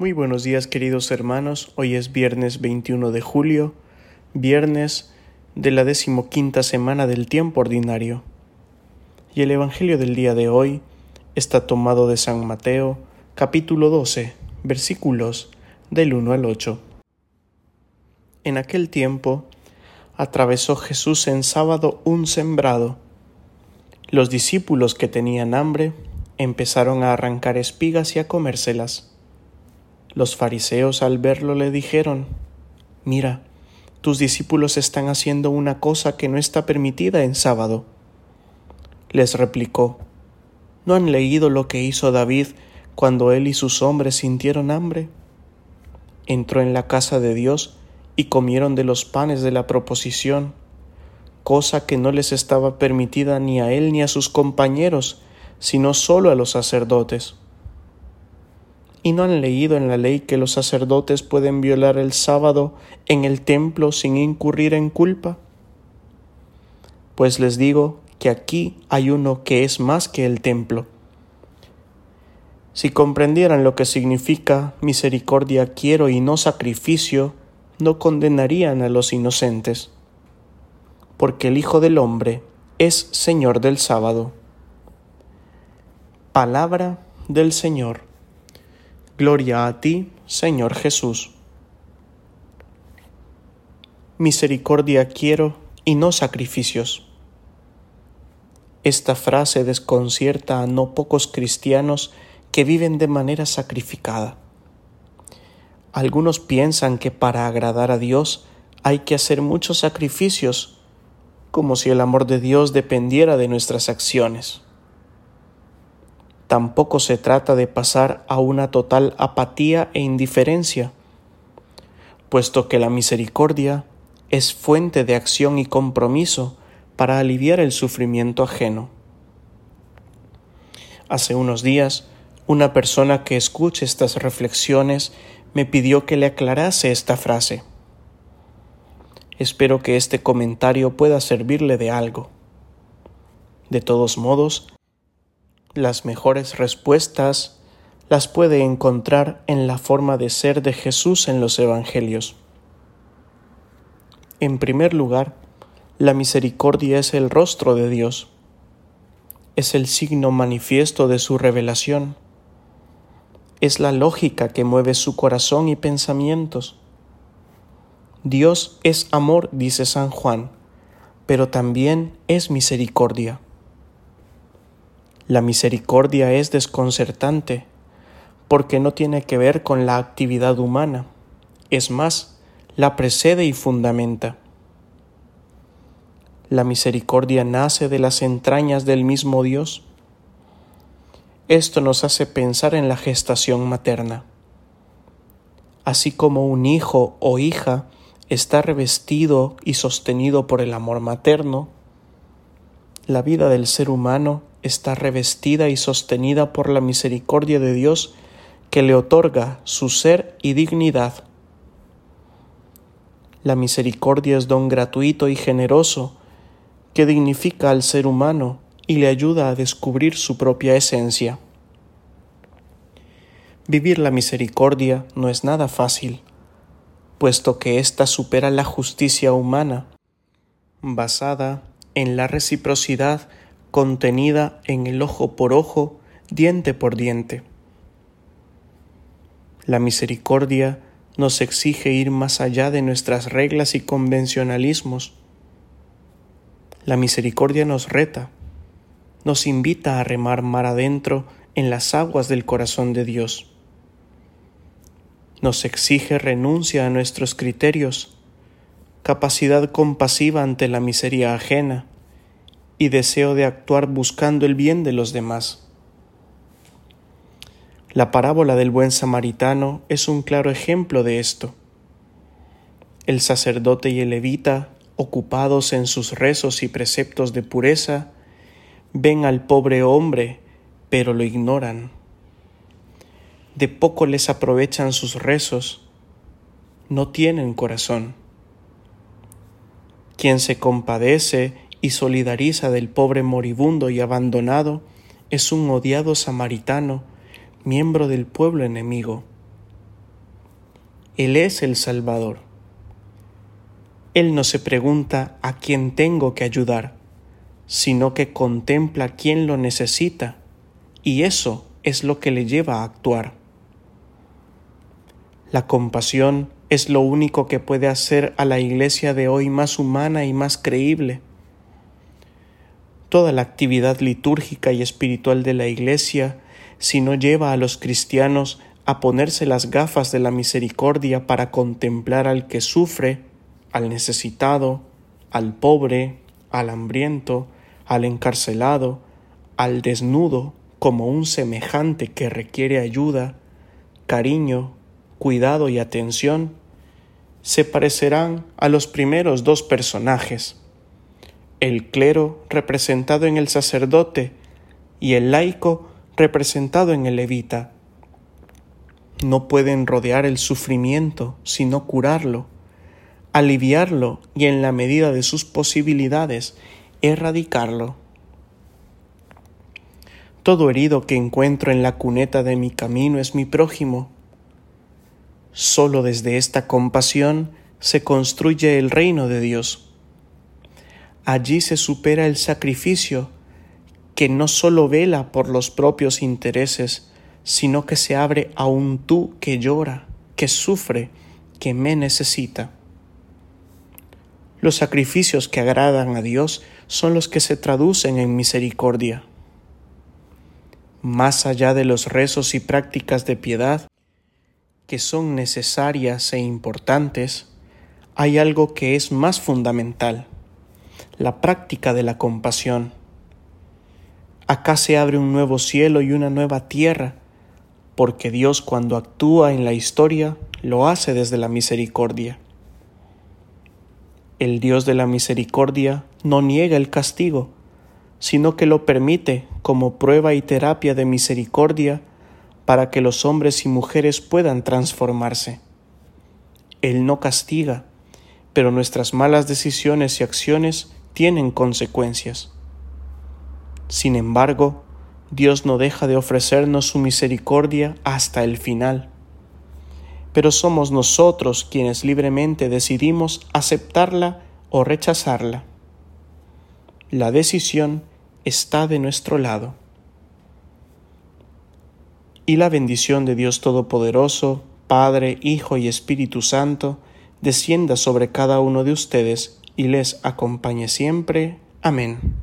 Muy buenos días queridos hermanos, hoy es viernes 21 de julio, viernes de la decimoquinta semana del tiempo ordinario. Y el Evangelio del día de hoy está tomado de San Mateo, capítulo 12, versículos del 1 al 8. En aquel tiempo atravesó Jesús en sábado un sembrado. Los discípulos que tenían hambre empezaron a arrancar espigas y a comérselas. Los fariseos al verlo le dijeron, Mira, tus discípulos están haciendo una cosa que no está permitida en sábado. Les replicó, ¿no han leído lo que hizo David cuando él y sus hombres sintieron hambre? Entró en la casa de Dios y comieron de los panes de la proposición, cosa que no les estaba permitida ni a él ni a sus compañeros, sino solo a los sacerdotes y no han leído en la ley que los sacerdotes pueden violar el sábado en el templo sin incurrir en culpa? Pues les digo que aquí hay uno que es más que el templo. Si comprendieran lo que significa misericordia quiero y no sacrificio, no condenarían a los inocentes, porque el Hijo del Hombre es Señor del sábado. Palabra del Señor. Gloria a ti, Señor Jesús. Misericordia quiero y no sacrificios. Esta frase desconcierta a no pocos cristianos que viven de manera sacrificada. Algunos piensan que para agradar a Dios hay que hacer muchos sacrificios, como si el amor de Dios dependiera de nuestras acciones tampoco se trata de pasar a una total apatía e indiferencia, puesto que la misericordia es fuente de acción y compromiso para aliviar el sufrimiento ajeno. Hace unos días, una persona que escuche estas reflexiones me pidió que le aclarase esta frase. Espero que este comentario pueda servirle de algo. De todos modos, las mejores respuestas las puede encontrar en la forma de ser de Jesús en los Evangelios. En primer lugar, la misericordia es el rostro de Dios, es el signo manifiesto de su revelación, es la lógica que mueve su corazón y pensamientos. Dios es amor, dice San Juan, pero también es misericordia. La misericordia es desconcertante porque no tiene que ver con la actividad humana, es más, la precede y fundamenta. La misericordia nace de las entrañas del mismo Dios. Esto nos hace pensar en la gestación materna. Así como un hijo o hija está revestido y sostenido por el amor materno, la vida del ser humano está revestida y sostenida por la misericordia de Dios que le otorga su ser y dignidad. La misericordia es don gratuito y generoso que dignifica al ser humano y le ayuda a descubrir su propia esencia. Vivir la misericordia no es nada fácil, puesto que ésta supera la justicia humana, basada en la reciprocidad contenida en el ojo por ojo, diente por diente. La misericordia nos exige ir más allá de nuestras reglas y convencionalismos. La misericordia nos reta, nos invita a remar mar adentro en las aguas del corazón de Dios. Nos exige renuncia a nuestros criterios, capacidad compasiva ante la miseria ajena, y deseo de actuar buscando el bien de los demás. La parábola del buen samaritano es un claro ejemplo de esto. El sacerdote y el levita, ocupados en sus rezos y preceptos de pureza, ven al pobre hombre, pero lo ignoran. De poco les aprovechan sus rezos, no tienen corazón. Quien se compadece y solidariza del pobre moribundo y abandonado, es un odiado samaritano, miembro del pueblo enemigo. Él es el Salvador. Él no se pregunta a quién tengo que ayudar, sino que contempla quién lo necesita, y eso es lo que le lleva a actuar. La compasión es lo único que puede hacer a la iglesia de hoy más humana y más creíble. Toda la actividad litúrgica y espiritual de la iglesia, si no lleva a los cristianos a ponerse las gafas de la misericordia para contemplar al que sufre, al necesitado, al pobre, al hambriento, al encarcelado, al desnudo, como un semejante que requiere ayuda, cariño, cuidado y atención, se parecerán a los primeros dos personajes, el clero representado en el sacerdote y el laico representado en el levita. No pueden rodear el sufrimiento, sino curarlo, aliviarlo y en la medida de sus posibilidades erradicarlo. Todo herido que encuentro en la cuneta de mi camino es mi prójimo. Solo desde esta compasión se construye el reino de Dios. Allí se supera el sacrificio que no solo vela por los propios intereses, sino que se abre a un tú que llora, que sufre, que me necesita. Los sacrificios que agradan a Dios son los que se traducen en misericordia. Más allá de los rezos y prácticas de piedad, que son necesarias e importantes, hay algo que es más fundamental, la práctica de la compasión. Acá se abre un nuevo cielo y una nueva tierra, porque Dios cuando actúa en la historia lo hace desde la misericordia. El Dios de la misericordia no niega el castigo, sino que lo permite como prueba y terapia de misericordia para que los hombres y mujeres puedan transformarse. Él no castiga, pero nuestras malas decisiones y acciones tienen consecuencias. Sin embargo, Dios no deja de ofrecernos su misericordia hasta el final pero somos nosotros quienes libremente decidimos aceptarla o rechazarla. La decisión está de nuestro lado. Y la bendición de Dios Todopoderoso, Padre, Hijo y Espíritu Santo, descienda sobre cada uno de ustedes y les acompañe siempre. Amén.